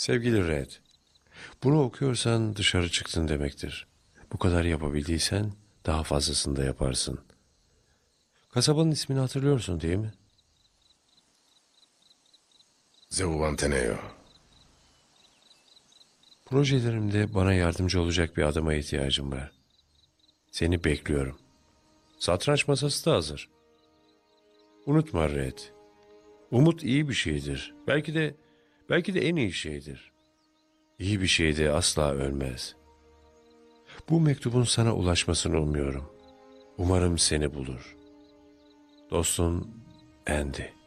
Sevgili Red, bunu okuyorsan dışarı çıktın demektir. Bu kadar yapabildiysen daha fazlasını da yaparsın. Kasabanın ismini hatırlıyorsun değil mi? Zeuvanteneo. Projelerimde bana yardımcı olacak bir adama ihtiyacım var. Seni bekliyorum. Satranç masası da hazır. Unutma Red. Umut iyi bir şeydir. Belki de belki de en iyi şeydir. İyi bir şey de asla ölmez. Bu mektubun sana ulaşmasını umuyorum. Umarım seni bulur. Dostun Andy.